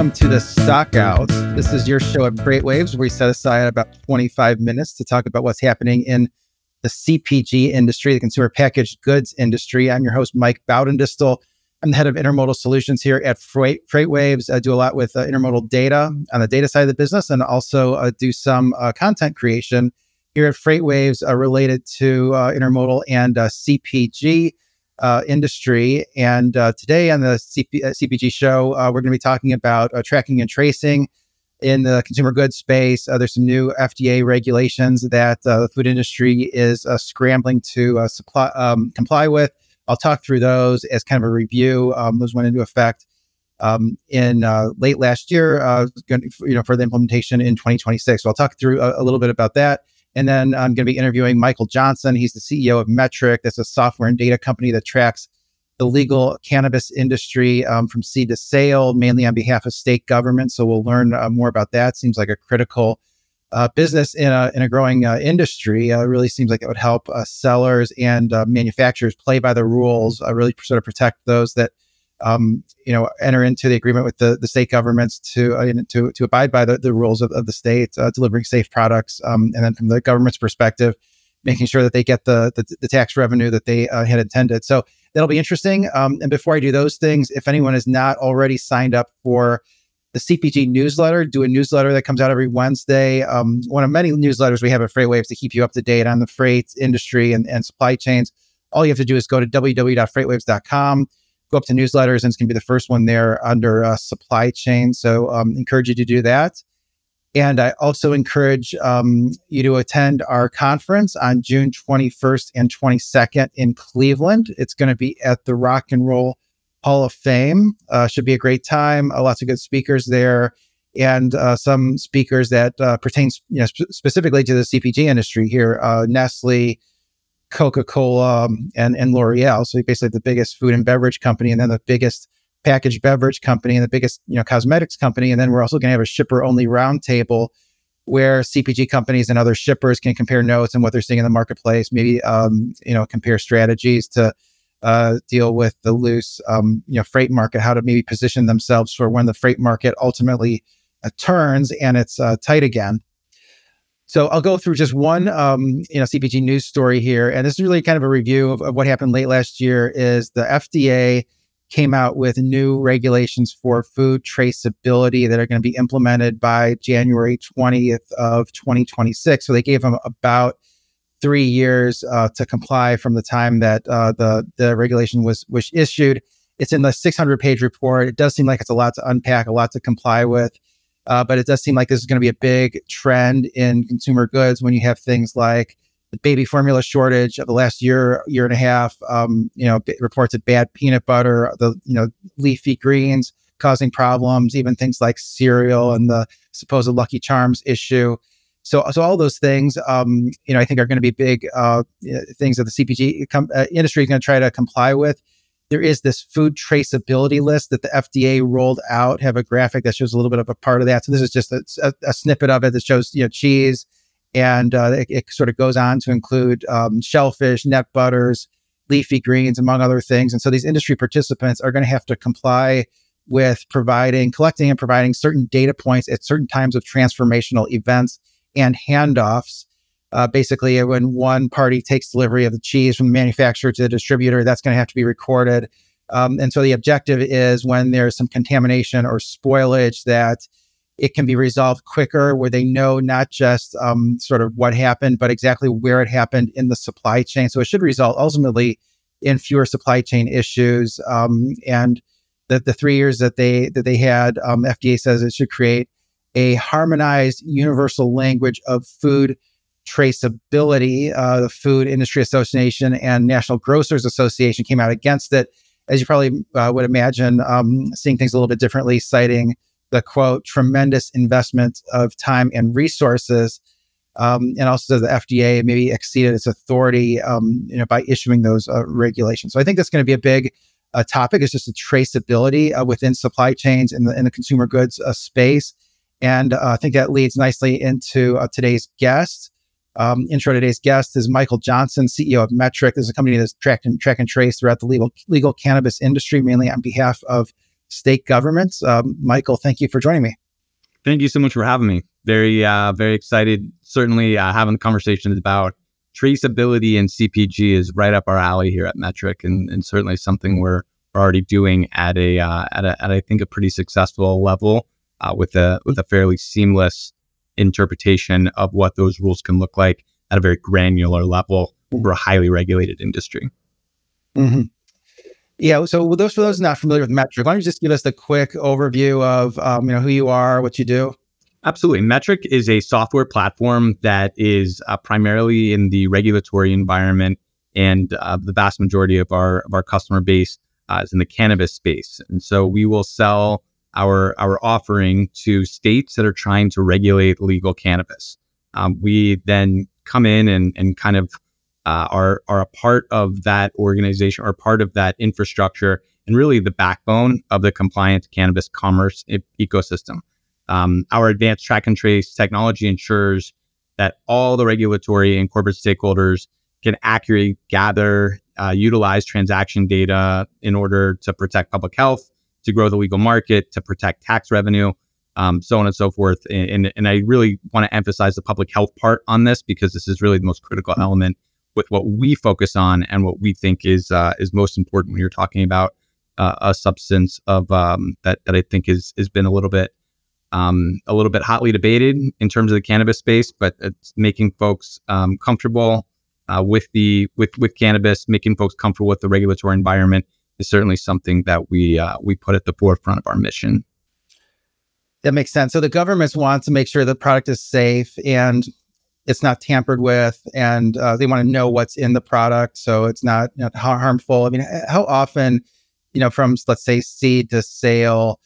Welcome to the Stockouts. This is your show at FreightWaves, where we set aside about 25 minutes to talk about what's happening in the CPG industry, the consumer packaged goods industry. I'm your host, Mike Baudendistel. I'm the head of intermodal solutions here at Freight, FreightWaves. I do a lot with uh, intermodal data on the data side of the business and also uh, do some uh, content creation here at FreightWaves uh, related to uh, intermodal and uh, industry. And today on the CP- CPG show, we're going to be talking about tracking and tracing in the consumer goods space. there's some new FDA regulations that the food industry is scrambling to supply um, comply with. I'll talk through those as kind of a review. Um, those went into effect um, in uh, late last year, uh, you know, for the implementation in 2026. So I'll talk through a, a little bit about that. And then I'm going to be interviewing Michael Johnson. He's the CEO of Metrc. That's a software and data company that tracks the legal cannabis industry um, from seed to sale, mainly on behalf of state government. So we'll learn uh, more about that. Seems like a critical uh, business in a in a growing uh, industry uh, really seems like it would help uh, sellers and uh, manufacturers play by the rules. Really sort of protect those that um, you know enter into the agreement with the, the state governments to to to abide by the, the rules of, of the state, delivering safe products, um, and then from the government's perspective, making sure that they get the the, the tax revenue that they had intended. So that'll be interesting. Um, and before I do those things, if anyone is not already signed up for the CPG newsletter, do a newsletter that comes out every Wednesday. Um, one of many newsletters we have at FreightWaves to keep you up to date on the freight industry and, and supply chains. All you have to do is go to www.freightwaves.com, go up to newsletters, and it's going to be the first one there under uh, supply chain. So, um, encourage you to do that. And I also encourage um, you to attend our conference on June 21st and 22nd in Cleveland. It's going to be at the Rock and Roll Hall of Fame. Uh, should be a great time. Uh, lots of good speakers there, and uh, some speakers that uh, pertains you know, sp- specifically to the CPG industry here. Uh, Nestle, Coca Cola, um, and and L'Oreal. So basically, the biggest food and beverage company, and then the biggest packaged beverage company, and the biggest you know cosmetics company. And then we're also going to have a shipper only roundtable where CPG companies and other shippers can compare notes and what they're seeing in the marketplace. Maybe um, you know compare strategies to uh, deal with the loose, um, you know, freight market, how to maybe position themselves for when the freight market ultimately uh, turns and it's uh, tight again. So I'll go through just one, um, you know, CPG news story here, and this is really kind of a review of, of what happened late last year. Is the FDA came out with new regulations for food traceability that are going to be implemented by January 20th of 2026. So they gave them about three years uh, to comply from the time that uh, the the regulation was was issued. It's in the 600 page report. It does seem like it's a lot to unpack, a lot to comply with, uh, but it does seem like this is going to be a big trend in consumer goods when you have things like the baby formula shortage of the last year year and a half. Um, you know, b- reports of bad peanut butter, the you know leafy greens causing problems, even things like cereal and the supposed Lucky Charms issue. So, so all those things, um, you know, I think are going to be big uh, things that the CPG com- uh, industry is going to try to comply with. There is this food traceability list that the FDA rolled out. Have a graphic that shows a little bit of a part of that. So this is just a, a, a snippet of it that shows you know cheese, and uh, it, it, sort of goes on to include um, shellfish, nut butters, leafy greens, among other things. And so these industry participants are going to have to comply with providing, collecting, and providing certain data points at certain times of transformational events and handoffs. Uh, basically, when one party takes delivery of the cheese from the manufacturer to the distributor, that's going to have to be recorded. Um, and so the objective is when there's some contamination or spoilage that it can be resolved quicker, where they know not just um, sort of what happened, but exactly where it happened in the supply chain. So it should result ultimately in fewer supply chain issues. Um, and the, the three years that they that they had, um, FDA says it should create a harmonized universal language of food traceability. Uh, the Food Industry Association and National Grocers Association came out against it. As you probably uh, would imagine, um, seeing things a little bit differently, citing the quote, tremendous investment of time and resources. Um, and also the FDA maybe exceeded its authority, um, you know, by issuing those uh, regulations. So I think that's going to be a big uh, topic. It's just the traceability uh, within supply chains in the in the consumer goods uh, space. And uh, I think that leads nicely into uh, today's guest. Um, intro today's guest is Michael Johnson, CEO of Metrc. This is a company that's tracked and track and trace throughout the legal legal cannabis industry, mainly on behalf of state governments. Um, Michael, thank you for joining me. Thank you so much for having me. Very, uh, very excited. Certainly, uh, having the conversations about traceability and CPG is right up our alley here at Metrc, and, and certainly something we're already doing at a uh, at a at I think a pretty successful level uh, with a with a fairly seamless interpretation of what those rules can look like at a very granular level for a highly regulated industry. Mm-hmm. Yeah. So, those for those not familiar with Metrc, why don't you just give us a quick overview of um, you know who you are, what you do? Absolutely. Metrc is a software platform that is uh, primarily in the regulatory environment, and uh, the vast majority of our of our customer base uh, is in the cannabis space. And so, we will sell our our offering to states that are trying to regulate legal cannabis. Um, we then come in and and kind of uh, are are a part of that organization or part of that infrastructure and really the backbone of the compliant cannabis commerce e- ecosystem. Um, our advanced track and trace technology ensures that all the regulatory and corporate stakeholders can accurately gather, uh, utilize transaction data in order to protect public health, to grow the legal market, to protect tax revenue, um, so on and so forth. And, and, and I really want to emphasize the public health part on this because this is really the most critical element with what we focus on and what we think is uh, is most important when you're talking about uh, a substance of um, that that I think is has been a little bit um, a little bit hotly debated in terms of the cannabis space, but it's making folks um, comfortable uh, with the with with cannabis, making folks comfortable with the regulatory environment is certainly something that we uh, we put at the forefront of our mission. That makes sense. So the governments want to make sure the product is safe and it's not tampered with, and uh, they want to know what's in the product, so it's not, not harmful. I mean, how often, you know, from let's say seed to sale,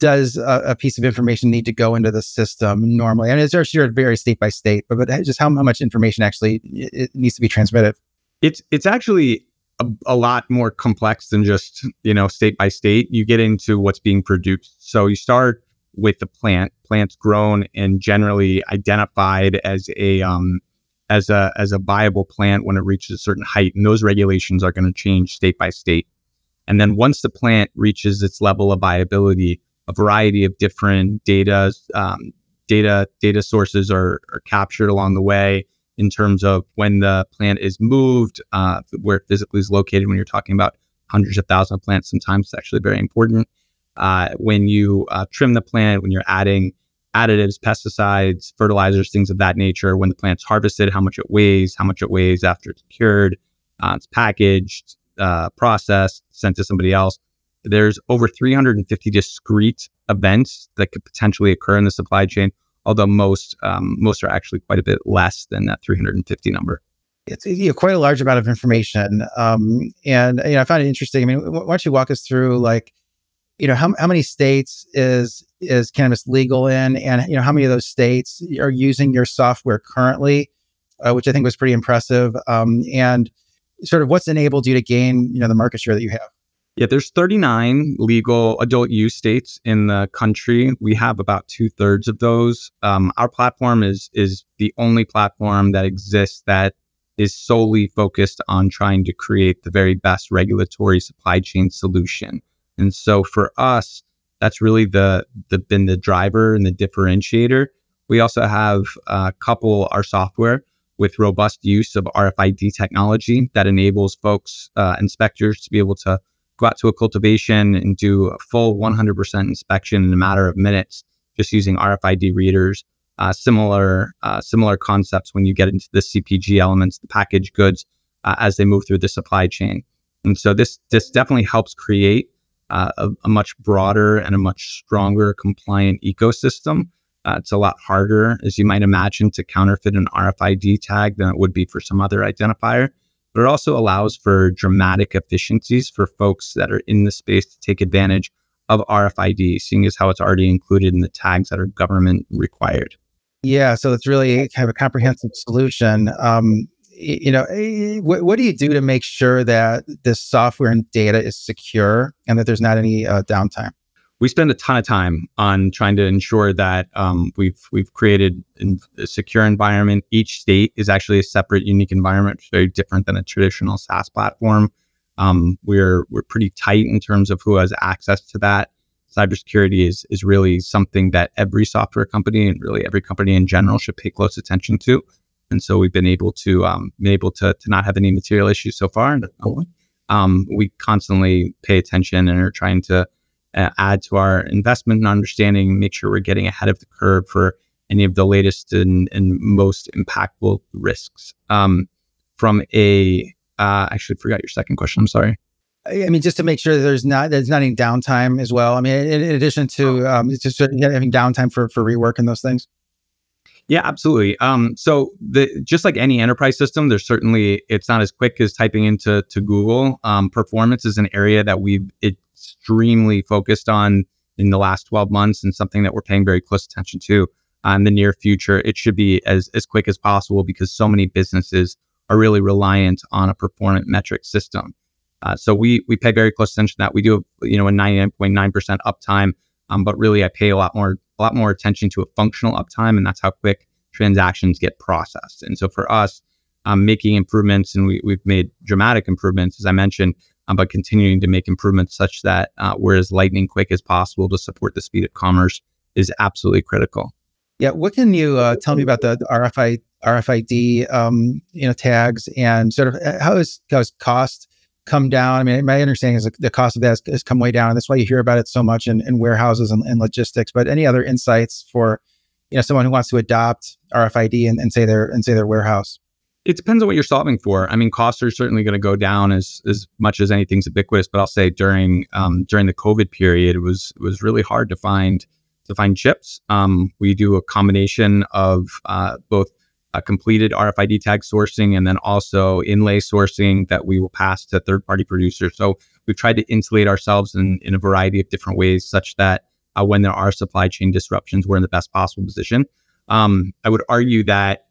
does a, a, piece of information need to go into the system normally? And it's sure it varies state by state, but, but just how, how much information actually it needs to be transmitted? It's it's actually a, a, lot more complex than just you know state by state. You get into what's being produced. So you start with the plant. Plants grown and generally identified as a um, as a as a viable plant when it reaches a certain height, and those regulations are going to change state by state. And then once the plant reaches its level of viability, a variety of different data um, data data sources are, are captured along the way in terms of when the plant is moved, uh, where it physically is located. When you're talking about hundreds of thousands of plants, sometimes it's actually very important uh, when you uh, trim the plant, when you're adding additives, pesticides, fertilizers, things of that nature, when the plant's harvested, how much it weighs, how much it weighs after it's cured, uh, it's packaged, uh, processed, sent to somebody else. There's over 350 discrete events that could potentially occur in the supply chain, although most um, most are actually quite a bit less than that 350 number it's you know, quite a large amount of information. Um, and you know, I found it interesting. I mean, why don't you walk us through like you know, how, how many states is is cannabis legal in, and you know, how many of those states are using your software currently, uh, which I think was pretty impressive. Um, and sort of what's enabled you to gain, you know, the market share that you have. Yeah, there's 39 legal adult use states in the country. We have about two thirds of those. Um, our platform is is the only platform that exists that is solely focused on trying to create the very best regulatory supply chain solution. And so for us, that's really the, the been the driver and the differentiator. We also have uh, couple our software with robust use of RFID technology that enables folks, uh, inspectors, to be able to go out to a cultivation and do a full 100% inspection in a matter of minutes, just using RFID readers. Uh, similar uh, similar concepts when you get into the CPG elements, the packaged goods, uh, as they move through the supply chain. And so this this definitely helps create uh, a, a, much broader and a much stronger compliant ecosystem. Uh, it's a lot harder, as you might imagine, to counterfeit an RFID tag than it would be for some other identifier. But it also allows for dramatic efficiencies for folks that are in the space to take advantage of RFID, seeing as how it's already included in the tags that are government required. Yeah, so it's really kind of a comprehensive solution. Um, you know, eh, what, what, do you do to make sure that this software and data is secure and that there's not any uh, downtime? We spend a ton of time on trying to ensure that um, we've we've created a secure environment. Each state is actually a separate, unique environment, very different than a traditional SaaS platform. Um, we're we're pretty tight in terms of who has access to that. cybersecurity is is really something that every software company and really every company in general should pay close attention to. And so we've been able to um, been able to to not have any material issues so far. Um, we constantly pay attention and are trying to uh, add to our investment and understanding, make sure we're getting ahead of the curve for any of the latest and, and most impactful risks. Um, from a, uh, actually forgot your second question. I'm sorry. I mean, just to make sure that there's not there's not any downtime as well. I mean, in, in addition to um, just having downtime for for rework and those things. Yeah, absolutely. Um, so the just like any enterprise system, there's certainly it's not as quick as typing into to Google. Um, performance is an area that we've extremely focused on in the last 12 months and something that we're paying very close attention to uh, in the near future. It should be as as quick as possible because so many businesses are really reliant on a performance Metrc system. Uh, so we we pay very close attention to that. We do you know a 99.9% uptime, um, but really I pay a lot more a lot more attention to a functional uptime, and that's how quick transactions get processed. And so for us, um, making improvements, and we, we've made dramatic improvements, as I mentioned, um, but continuing to make improvements such that uh, we're as lightning quick as possible to support the speed of commerce is absolutely critical. Yeah, what can you uh, tell me about the, the RFI RFID um, you know tags and sort of uh, how is cost come down? I mean, my understanding is the cost of that has, has come way down, and that's why you hear about it so much in, in warehouses and, and, logistics. But any other insights for you know someone who wants to adopt RFID and, and say their and say their warehouse? It depends on what you're solving for. I mean, costs are certainly going to go down as as much as anything's ubiquitous. But I'll say during um, during the COVID period, it was it was really hard to find to find chips. Um, we do a combination of uh, both completed RFID tag sourcing and then also inlay sourcing that we will pass to third party producers. So we've tried to insulate ourselves in, in a variety of different ways such that uh, when there are supply chain disruptions, we're in the best possible position. Um, I would argue that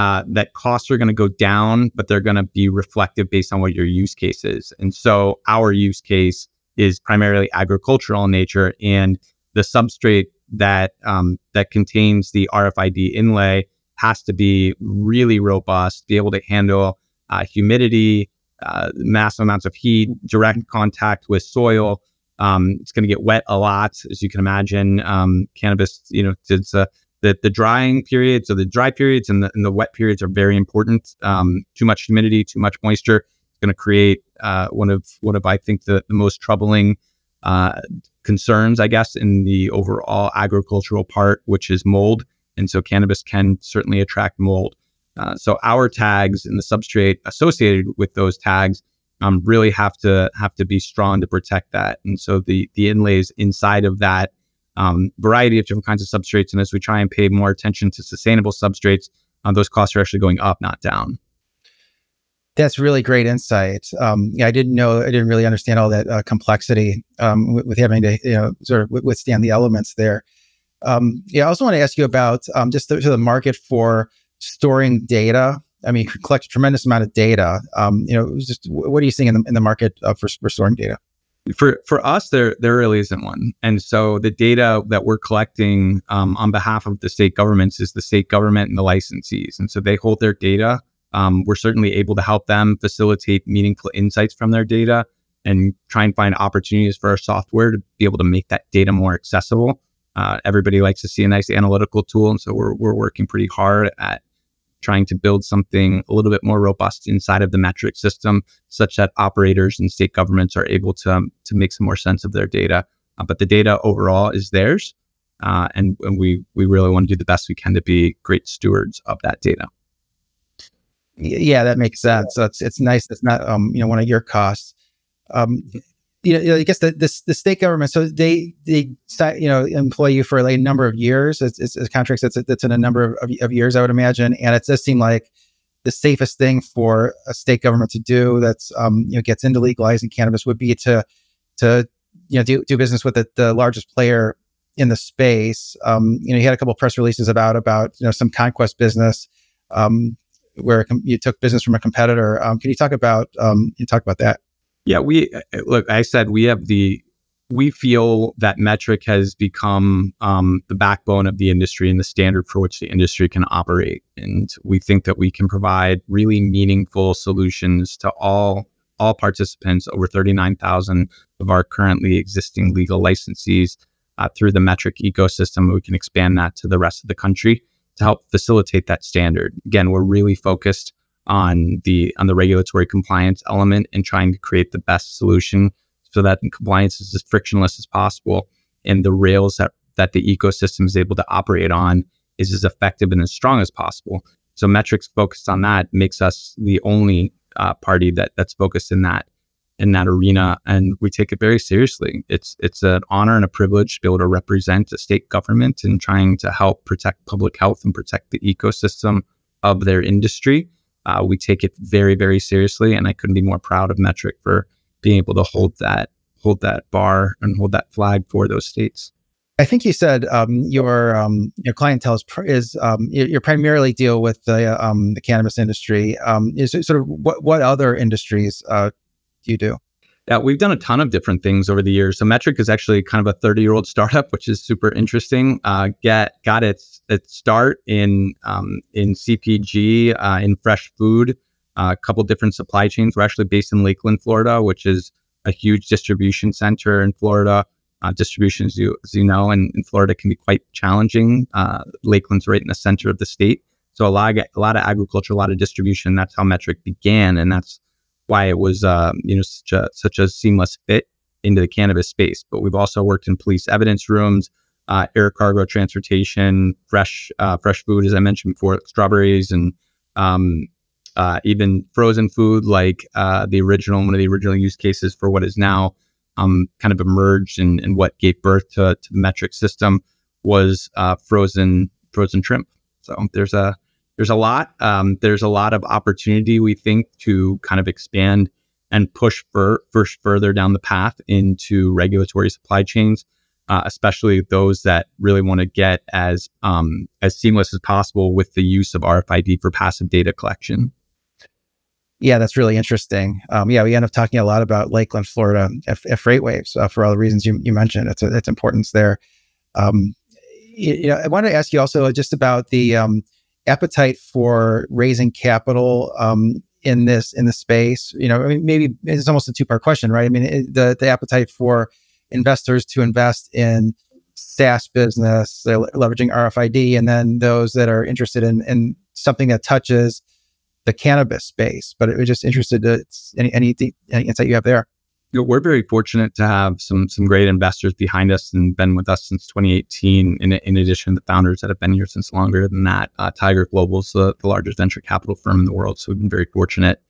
uh, that costs are going to go down, but they're going to be reflective based on what your use case is. And so our use case is primarily agricultural in nature, and the substrate that um, that contains the RFID inlay has to be really robust, be able to handle uh, humidity, uh, massive amounts of heat, direct contact with soil. Um, it's going to get wet a lot, as you can imagine. Um, cannabis, you know, it's uh, the the drying periods, so the dry periods and the, and the wet periods are very important. Um, too much humidity, too much moisture is going to create uh, one of one of I think the, the most troubling uh, concerns, I guess, in the overall agricultural part, which is mold. And so cannabis can certainly attract mold. Uh, so our tags and the substrate associated with those tags um, really have to have to be strong to protect that. And so the the inlays inside of that um, variety of different kinds of substrates. And as we try and pay more attention to sustainable substrates, uh, those costs are actually going up, not down. That's really great insight. Um, yeah, I didn't know, I didn't really understand all that uh, complexity um, with, with, having to, you know, sort of withstand the elements there. Um, yeah, I also want to ask you about um, just the, the, market for storing data. I mean, you collect a tremendous amount of data. Um, you know, just what are you seeing in the, in the market uh, for, for storing data? For for us, there there really isn't one, and so the data that we're collecting um, on behalf of the state governments is the state government and the licensees, and so they hold their data. Um, we're certainly able to help them facilitate meaningful insights from their data and try and find opportunities for our software to be able to make that data more accessible. Uh, everybody likes to see a nice analytical tool, and so we're we're working pretty hard at trying to build something a little bit more robust inside of the Metrc system, such that operators and state governments are able to um, to make some more sense of their data. Uh, but the data overall is theirs, uh, and, and we we really want to do the best we can to be great stewards of that data. Yeah, that makes sense. So it's it's nice. It's not um you know one of your costs. Um, you know, I guess the, the, the state government, so they they you know employ you for like a number of years. It's, it's, it's contracts that's that's in a number of, of years, I would imagine, and it does seem like the safest thing for a state government to do that's um, you know gets into legalizing cannabis would be to to you know do, do business with the, the largest player in the space. Um, you know, you had a couple press releases about about you know some conquest business um, where you took business from a competitor. Um, can you talk about um, you talk about that? Yeah, we uh, uh, look. I said we have the. We feel that Metrc has become um, the backbone of the industry and the standard for which the industry can operate. And we think that we can provide really meaningful solutions to all all participants, over 39,000 of our currently existing legal licensees uh, through the Metrc ecosystem. We can expand that to the rest of the country to help facilitate that standard. Again, we're really focused on the on the regulatory compliance element and trying to create the best solution so that compliance is as frictionless as possible and the rails that that the ecosystem is able to operate on is as effective and as strong as possible. So Metrc's focused on that makes us the only uh, party that that's focused in that in that arena, and we take it very seriously. It's it's an honor and a privilege to be able to represent a state government in trying to help protect public health and protect the ecosystem of their industry. Uh, we take it very very seriously, and I couldn't be more proud of Metrc for being able to hold that hold that bar and hold that flag for those states. I think you said um, your um, your clientele is, is um, you primarily deal with the um, the cannabis industry. Um, is sort of what what other industries uh, do you do? Yeah, we've done a ton of different things over the years. So Metrc is actually kind of a 30 year old startup, which is super interesting. Uh, get got its its start in um, in CPG, uh, in fresh food, uh, a couple different supply chains. We're actually based in Lakeland, Florida, which is a huge distribution center in Florida. Uh, distribution, as you, as you know, in, in Florida can be quite challenging. Uh, Lakeland's right in the center of the state. So a lot, of, a lot of agriculture, a lot of distribution. That's how Metrc began. And that's why it was, uh, you know, such a, such a seamless fit into the cannabis space. But we've also worked in police evidence rooms, uh, air cargo transportation, fresh, uh, fresh food, as I mentioned before, strawberries and, um, uh, even frozen food, like uh, the original, one of the original use cases for what is now um, kind of emerged and, and what gave birth to, to the Metrc system was uh, frozen frozen shrimp. So there's a there's a lot um, there's a lot of opportunity we think to kind of expand and push for, push further down the path into regulatory supply chains, uh, especially those that really want to get as um, as seamless as possible with the use of RFID for passive data collection. Yeah, that's really interesting. Um, yeah, we end up talking a lot about Lakeland, Florida, F, F FreightWaves uh, for all the reasons you, you mentioned. It's a, its importance there. Um, you, you know, I wanted to ask you also just about the um, appetite for raising capital um, in this in the space. You know, I mean, maybe it's almost a two part question, right? I mean, it, the the appetite for investors to invest in SaaS business, leveraging RFID, and then those that are interested in in something that touches the cannabis space. But it was just interested to any any, any insight you have there. You know, we're very fortunate to have some some great investors behind us and been with us since 2018. In, in addition to the founders that have been here since longer than that, uh, Tiger Global is the, the largest venture capital firm in the world. So we've been very fortunate.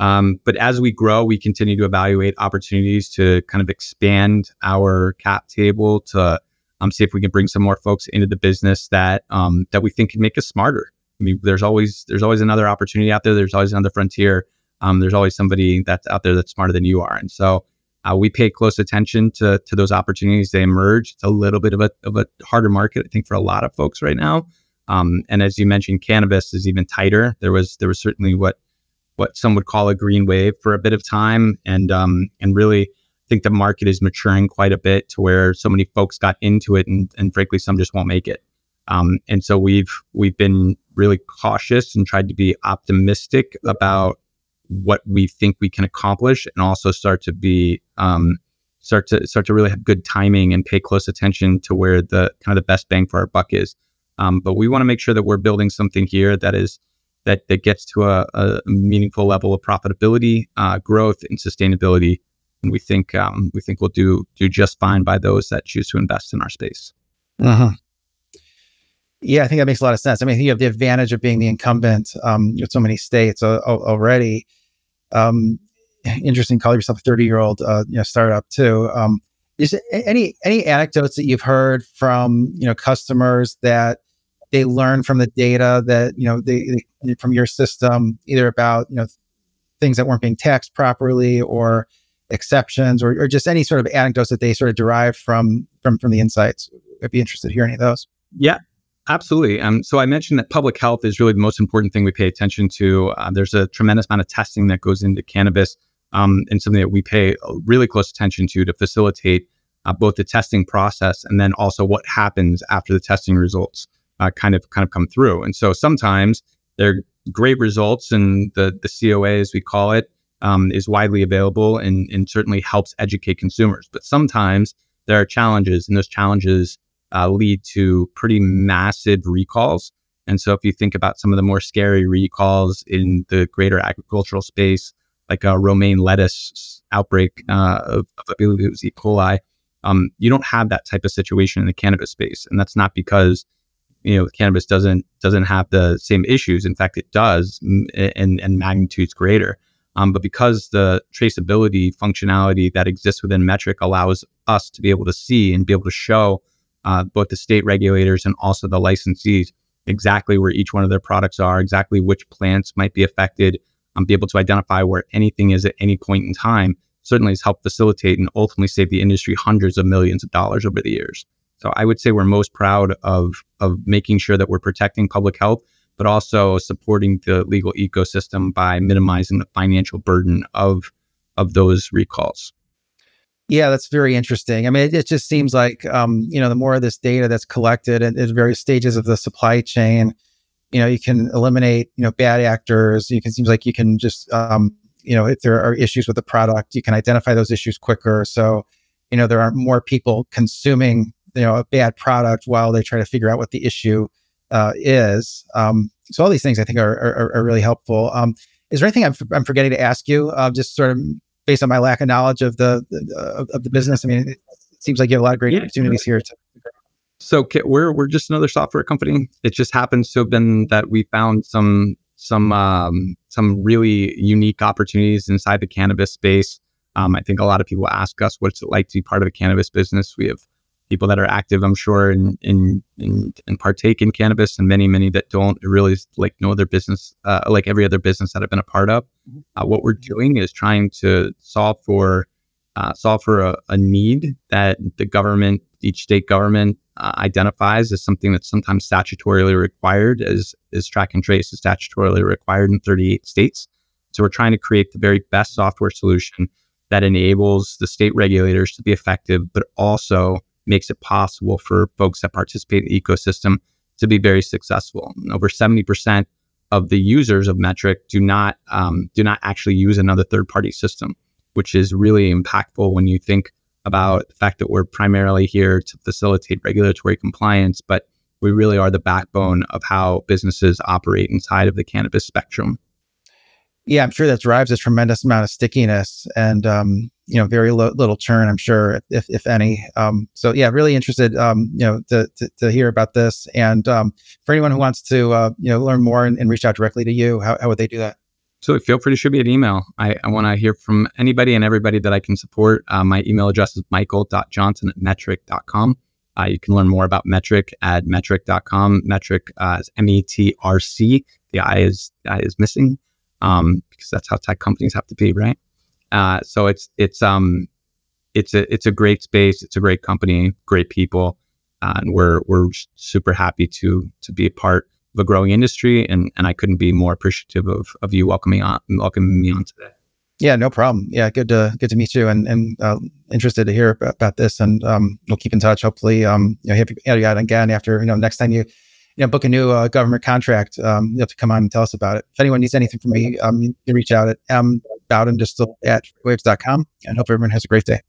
Um, but as we grow, we continue to evaluate opportunities to kind of expand our cap table to um, see if we can bring some more folks into the business that um, that we think can make us smarter. I mean, there's always there's always another opportunity out there. There's always another frontier. Um, there's always somebody that's out there that's smarter than you are, and so uh, we pay close attention to to those opportunities. They emerge. It's a little bit of a of a harder market, I think, for a lot of folks right now. Um, and as you mentioned, cannabis is even tighter. There was there was certainly what what some would call a green wave for a bit of time, and um, and really I think the market is maturing quite a bit to where so many folks got into it, and and frankly, some just won't make it. Um, and so we've we've been really cautious and tried to be optimistic about what we think we can accomplish, and also start to be um, start to start to really have good timing and pay close attention to where the kind of the best bang for our buck is. Um, but we want to make sure that we're building something here that is that that gets to a, a meaningful level of profitability, uh, growth, and sustainability. And we think um, we think we'll do do just fine by those that choose to invest in our space. Uh-huh. Yeah, I think that makes a lot of sense. I mean, you have the advantage of being the incumbent um, with so many states uh, already. Um, interesting, call yourself a thirty-year-old uh, you know startup too. Um, is any any anecdotes that you've heard from you know customers that they learn from the data that you know they, they from your system, either about you know things that weren't being taxed properly or exceptions or, or just any sort of anecdotes that they sort of derive from from from the insights. I'd be interested to hear any of those. Yeah, Absolutely. Um, so I mentioned that public health is really the most important thing we pay attention to. Uh, there's a tremendous amount of testing that goes into cannabis um, and something that we pay really close attention to to facilitate uh, both the testing process and then also what happens after the testing results uh, kind of kind of come through. And so sometimes they're great results and the the COA as we call it um, is widely available and, and certainly helps educate consumers. But sometimes there are challenges, and those challenges uh, lead to pretty massive recalls. And so, if you think about some of the more scary recalls in the greater agricultural space, like a romaine lettuce outbreak uh, of, of, I believe it was E. coli, um, you don't have that type of situation in the cannabis space, and that's not because you know cannabis doesn't doesn't have the same issues. In fact, it does, and and magnitudes greater. Um, but because the traceability functionality that exists within Metrc allows us to be able to see and be able to show uh, both the state regulators and also the licensees exactly where each one of their products are, exactly which plants might be affected, um, be able to identify where anything is at any point in time, certainly has helped facilitate and ultimately save the industry hundreds of millions of dollars over the years. So I would say we're most proud of of making sure that we're protecting public health, but also supporting the legal ecosystem by minimizing the financial burden of of those recalls. Yeah, that's very interesting. I mean, it, it just seems like um, you know the more of this data that's collected at, at various stages of the supply chain, you know, you can eliminate you know bad actors. You can seems like you can just um, you know if there are issues with the product, you can identify those issues quicker. So you know there aren't more people consuming you know a bad product while they try to figure out what the issue uh, is. Um, so all these things I think are are, are really helpful. Um, is there anything I'm, I'm forgetting to ask you? Uh, just sort of based on my lack of knowledge of the, uh, of the business. I mean, it, seems like you have a lot of great yeah, opportunities here. To- so we're we're just another software company. It just happens to have been that we found some some um, some really unique opportunities inside the cannabis space. Um, I think a lot of people ask us what's it like to be part of a cannabis business. We have people that are active, I'm sure, and in, in, partake in cannabis, and many, many that don't really like know their business, uh, like every other business that I've been a part of. Mm-hmm. Uh, what we're doing is trying to solve for uh, solve for a, a, need that the government, each state government, uh, identifies as something that's sometimes statutorily required, as is track and trace is statutorily required in 38 states. So we're trying to create the very best software solution that enables the state regulators to be effective, but also makes it possible for folks that participate in the ecosystem to be very successful. Over 70% of the users of Metrc do not um, do not actually use another third party system, which is really impactful when you think about the fact that we're primarily here to facilitate regulatory compliance, but we really are the backbone of how businesses operate inside of the cannabis spectrum. Yeah, I'm sure that drives a tremendous amount of stickiness and um, you know very lo- little churn i'm sure if if any. Um, so yeah really interested um, you know to, to, to, hear about this. And um, for anyone who wants to uh, you know learn more and, and, reach out directly to you how, how would they do that? So feel free to shoot me an email. I, I want to hear from anybody and everybody that i can support. Uh, my email address is michael.johnson at metrc.com uh, you can learn more about Metrc at metrc.com metrc uh, is m-e-t-r-c the i is i is missing um, because that's how tech companies have to be right uh, so it's it's um it's a it's a great space. It's a great company, great people, uh, and we're we're super happy to to be a part of a growing industry. And and I couldn't be more appreciative of of you welcoming on welcoming me on today. Yeah, no problem. Yeah, good to good to meet you, and and uh, interested to hear about, this. And um, we'll keep in touch. Hopefully, um, you know, have you out again after you know next time you you know, book a new uh, government contract, um, you have to come on and tell us about it. If anyone needs anything from me, um, you can reach out at m baudendistel at waves.com and hope everyone has a great day.